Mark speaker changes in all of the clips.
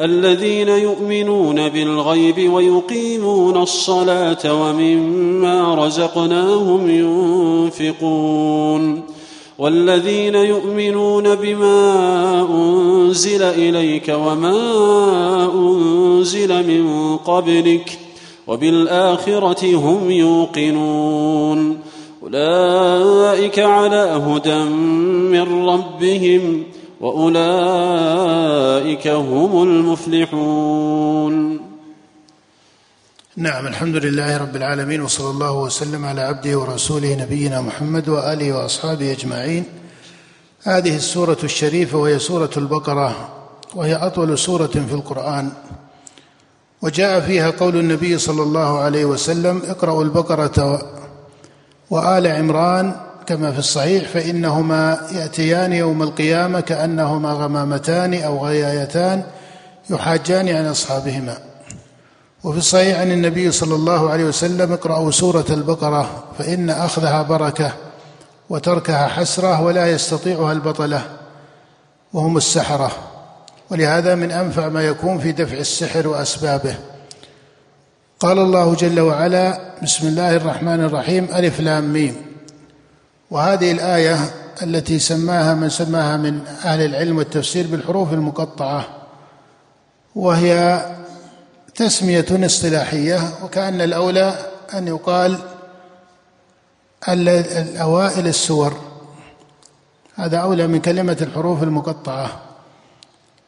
Speaker 1: الذين يؤمنون بالغيب ويقيمون الصلاة ومما رزقناهم ينفقون والذين يؤمنون بما أنزل إليك وما أنزل من قبلك وبالآخرة هم يوقنون أولئك على هدى من ربهم وأولئك هم المفلحون.
Speaker 2: نعم الحمد لله رب العالمين وصلى الله وسلم على عبده ورسوله نبينا محمد وآله وأصحابه أجمعين. هذه السورة الشريفة وهي سورة البقرة وهي أطول سورة في القرآن. وجاء فيها قول النبي صلى الله عليه وسلم اقرأوا البقرة وآل عمران كما في الصحيح فإنهما يأتيان يوم القيامة كأنهما غمامتان أو غيايتان يحاجان عن أصحابهما. وفي الصحيح عن النبي صلى الله عليه وسلم اقرأوا سورة البقرة فإن أخذها بركة وتركها حسرة ولا يستطيعها البطلة وهم السحرة. ولهذا من أنفع ما يكون في دفع السحر وأسبابه. قال الله جل وعلا بسم الله الرحمن الرحيم ألف لام ميم. وهذه الآية التي سماها من سماها من أهل العلم والتفسير بالحروف المقطعة وهي تسمية اصطلاحية وكأن الأولى أن يقال الأوائل السور. هذا أولى من كلمة الحروف المقطعة.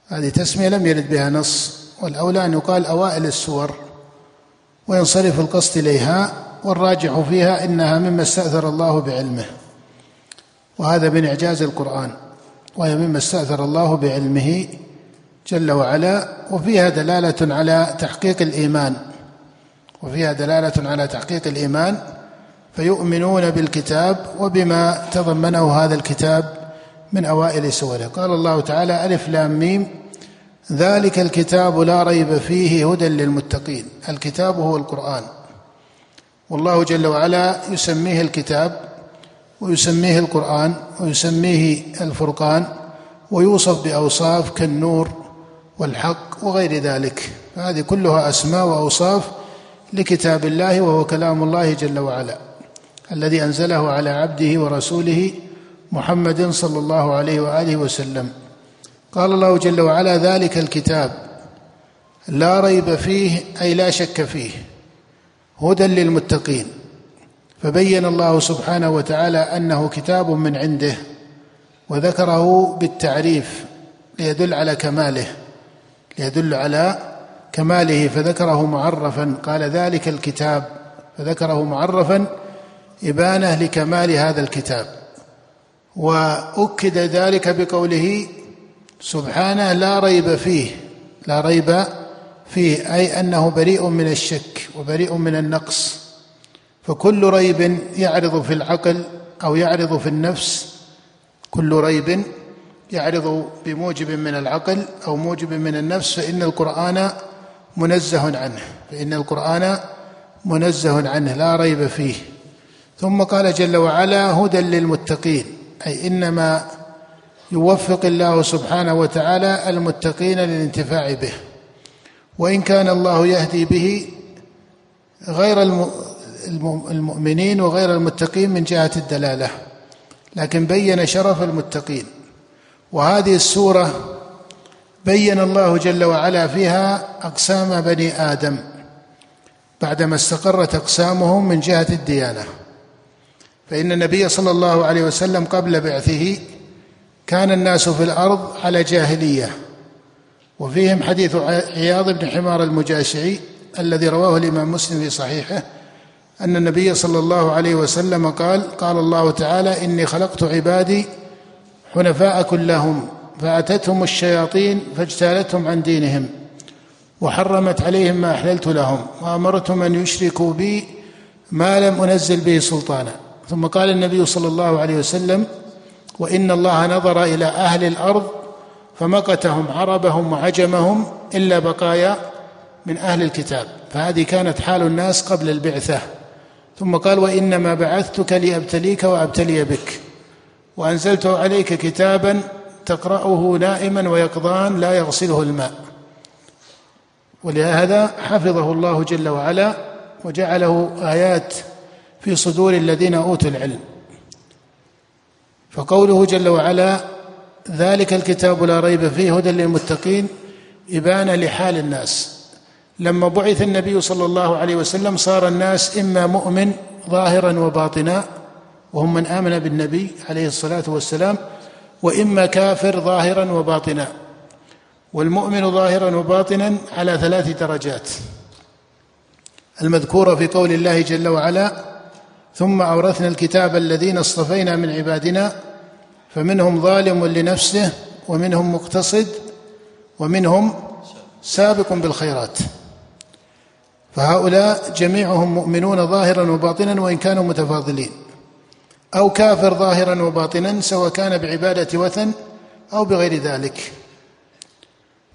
Speaker 2: هذه تسمية لم يرد بها نص والأولى أن يقال أوائل السور. وينصرف القصد إليها والراجح فيها إنها مما استأثر الله بعلمه. وهذا من إعجاز القرآن وهي مما استأثر الله بعلمه جل وعلا وفيها دلالة على تحقيق الإيمان. وفيها دلالة على تحقيق الإيمان فيؤمنون بالكتاب وبما تضمنه هذا الكتاب من أوائل سوره. قال الله تعالى ألف لام ميم. ذلك الكتاب لا ريب فيه هدى للمتقين. الكتاب هو القرآن. والله جل وعلا يسميه الكتاب ويسميه القرآن ويسميه الفرقان ويوصف بأوصاف كالنور والحق وغير ذلك. هذه كلها أسماء وأوصاف لكتاب الله وهو كلام الله جل وعلا الذي أنزله على عبده ورسوله محمد صلى الله عليه وآله وسلم. قال الله جل وعلا ذلك الكتاب لا ريب فيه أي لا شك فيه هدى للمتقين. فبين الله سبحانه وتعالى أنه كتاب من عنده وذكره بالتعريف ليدل على كماله ليدل على كماله فذكره معرفا قال ذلك الكتاب فذكره معرفا إبانة لكمال هذا الكتاب. وأكد ذلك بقوله سبحانه لا ريب فيه لا ريب فيه أي أنه بريء من الشك وبريء من النقص. فكل ريب يعرض في العقل أو يعرض في النفس. كل ريب يعرض بموجب من العقل أو موجب من النفس فإن القرآن منزه عنه فإن القرآن منزه عنه لا ريب فيه. ثم قال جل وعلا هدى للمتقين أي إنما يوفق الله سبحانه وتعالى المتقين للانتفاع به. وإن كان الله يهدي به غير المؤمنين وغير المتقين من جهة الدلالة لكن بين شرف المتقين. وهذه السورة بين الله جل وعلا فيها أقسام بني آدم بعدما استقرت أقسامهم من جهة الديانة. فإن النبي صلى الله عليه وسلم قبل بعثه كان الناس في الأرض على جاهلية. وفيهم حديث عياض بن حمار المجاشعي الذي رواه الإمام مسلم في صحيحه أن النبي صلى الله عليه وسلم قال قال الله تعالى إني خلقت عبادي حنفاء كلهم فأتتهم الشياطين فاجتالتهم عن دينهم وحرمت عليهم ما أحللت لهم وامرتهم ان يشركوا بي ما لم أنزل به سلطانا. ثم قال النبي صلى الله عليه وسلم وإن الله نظر إلى أهل الأرض فمقتهم عربهم وعجمهم إلا بقايا من أهل الكتاب. فهذه كانت حال الناس قبل البعثة. ثم قال وإنما بعثتك لأبتليك وأبتلي بك. وأنزلت عليك كتابا تقرأه نائما ويقظان لا يغسله الماء. ولهذا حفظه الله جل وعلا وجعله آيات في صدور الذين أوتوا العلم. فقوله جل وعلا ذلك الكتاب لا ريب فيه هدى للمتقين إبانة لحال الناس. لما بعث النبي صلى الله عليه وسلم صار الناس إما مؤمن ظاهرا وباطنا وهم من آمن بالنبي عليه الصلاة والسلام وإما كافر ظاهرا وباطنا. والمؤمن ظاهرا وباطنا على ثلاث درجات. المذكورة في قول الله جل وعلا ثم أورثنا الكتاب الذين اصطفينا من عبادنا فمنهم ظالم لنفسه ومنهم مقتصد ومنهم سابق بالخيرات. فهؤلاء جميعهم مؤمنون ظاهرا وباطنا وإن كانوا متفاضلين. أو كافر ظاهرا وباطنا سواء كان بعبادة وثن أو بغير ذلك.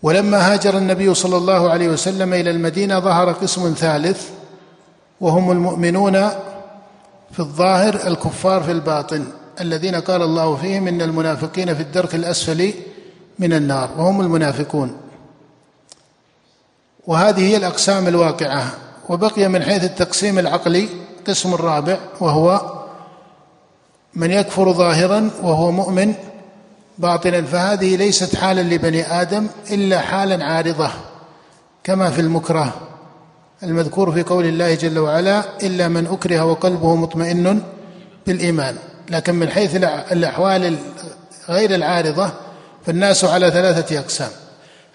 Speaker 2: ولما هاجر النبي صلى الله عليه وسلم إلى المدينة ظهر قسم ثالث وهم المؤمنون في الظاهر الكفار في الباطن الذين قال الله فيهم إن المنافقين في الدرك الأسفل من النار وهم المنافقون. وهذه هي الأقسام الواقعة. وبقي من حيث التقسيم العقلي قسم الرابع وهو من يكفر ظاهرا وهو مؤمن باطنا فهذه ليست حالا لبني آدم إلا حالا عارضة كما في المكره المذكور في قول الله جل وعلا إلا من أكره وقلبه مطمئن بالإيمان. لكن من حيث الأحوال غير العارضة فالناس على ثلاثة أقسام.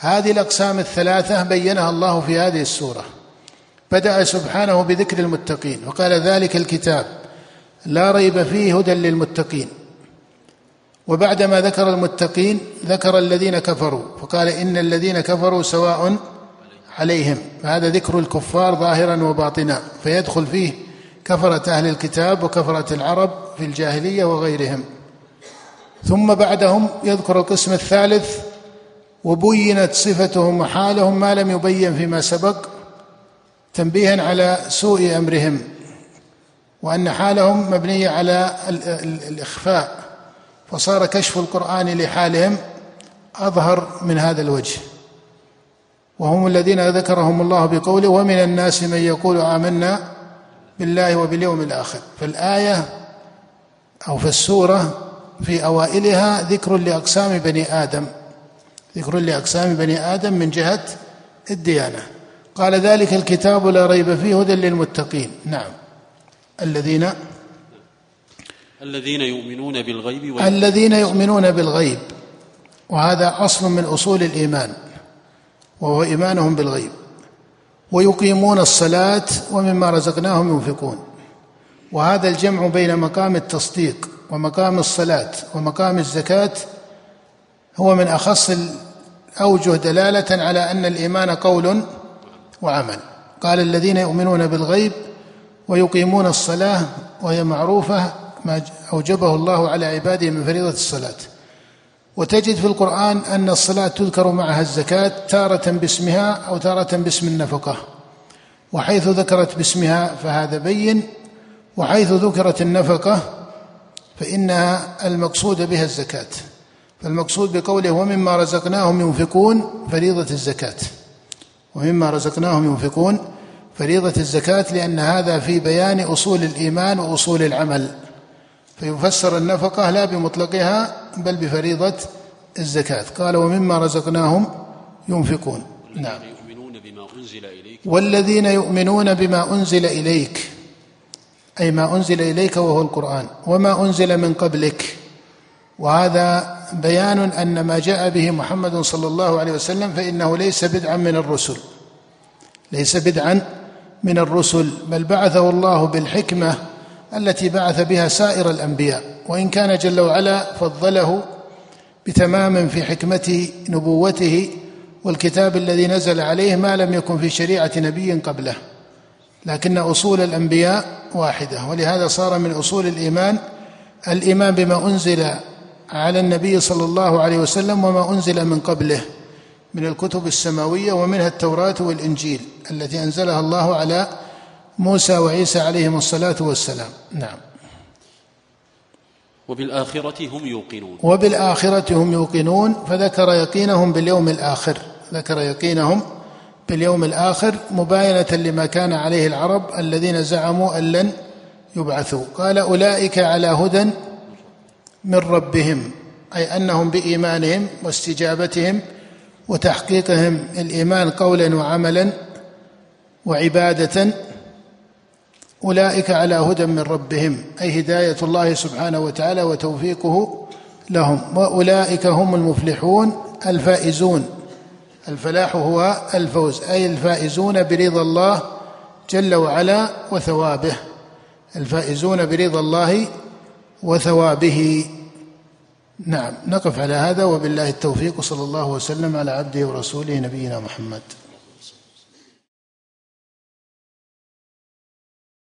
Speaker 2: هذه الأقسام الثلاثة بينها الله في هذه السورة. بدأ سبحانه بذكر المتقين وقال ذلك الكتاب لا ريب فيه هدى للمتقين. وبعدما ذكر المتقين ذكر الذين كفروا فقال إن الذين كفروا سواء عليهم. فهذا ذكر الكفار ظاهرا وباطنا فيدخل فيه كفرة أهل الكتاب وكفرة العرب في الجاهلية وغيرهم. ثم بعدهم يذكر القسم الثالث وبينت صفتهم وحالهم ما لم يبين فيما سبق تنبيها على سوء أمرهم وأن حالهم مبنيه على الإخفاء فصار كشف القرآن لحالهم أظهر من هذا الوجه. وهم الذين ذكرهم الله بقوله ومن الناس من يقول آمنا بالله وباليوم الآخر فالآية أو في السورة في أوائلها ذكر لأقسام بني آدم. ذكر لاقسام بني آدم من جهة الديانة. قال ذلك الكتاب لا ريب فيه هدى للمتقين. نعم. الذين
Speaker 1: الذين يؤمنون بالغيب
Speaker 2: الذين يؤمنون بالغيب. وهذا أصل من أصول الإيمان. وهو إيمانهم بالغيب. ويقيمون الصلاة ومما رزقناهم ينفقون. وهذا الجمع بين مقام التصديق ومقام الصلاة ومقام الزكاة هو من أخص الاوجه دلالة على أن الإيمان قول وعمل. قال الذين يؤمنون بالغيب ويقيمون الصلاة وهي معروفة ما أوجبه الله على عباده من فريضة الصلاة. وتجد في القرآن أن الصلاة تذكر معها الزكاة تارة باسمها أو تارة باسم النفقة. وحيث ذكرت باسمها فهذا بين وحيث ذكرت النفقة فإنها المقصود بها الزكاة. فالمقصود بقوله ومما رزقناهم ينفقون فريضة الزكاة. ومما رزقناهم ينفقون فريضة الزكاة لأن هذا في بيان أصول الإيمان وأصول العمل. فيفسر النفقة لا بمطلقها بل بفريضة الزكاة. قال ومما رزقناهم ينفقون. نعم. يؤمنون بما أنزل إليك. والذين يؤمنون بما أنزل إليك. أي ما أنزل إليك وهو القرآن. وما أنزل من قبلك. وهذا بيان أن ما جاء به محمد صلى الله عليه وسلم فإنه ليس بدعا من الرسل. ليس بدعا من الرسل بل بعثه الله بالحكمة التي بعث بها سائر الأنبياء. وإن كان جل وعلا فضله بتمام في حكمة نبوته والكتاب الذي نزل عليه ما لم يكن في شريعة نبي قبله. لكن أصول الأنبياء واحدة ولهذا صار من أصول الإيمان الإيمان بما أنزل على النبي صلى الله عليه وسلم وما أنزل من قبله من الكتب السماوية ومنها التوراة والإنجيل التي أنزلها الله على موسى وعيسى عليهم الصلاة والسلام. نعم.
Speaker 1: وبالآخرة هم يوقنون.
Speaker 2: وبالآخرة هم يوقنون فذكر يقينهم باليوم الآخر. ذكر يقينهم باليوم الآخر مباينة لما كان عليه العرب الذين زعموا أن لن يبعثوا. قال أولئك على هدى من ربهم أي أنهم بإيمانهم واستجابتهم وتحقيقهم الإيمان قولا وعملا وعبادة أولئك على هدى من ربهم أي هداية الله سبحانه وتعالى وتوفيقه لهم. وأولئك هم المفلحون الفائزون. الفلاح هو الفوز أي الفائزون برضا الله جل وعلا وثوابه. الفائزون برضا الله وثوابه. نعم نقف على هذا وبالله التوفيق صلى الله وسلم على عبده ورسوله نبينا محمد.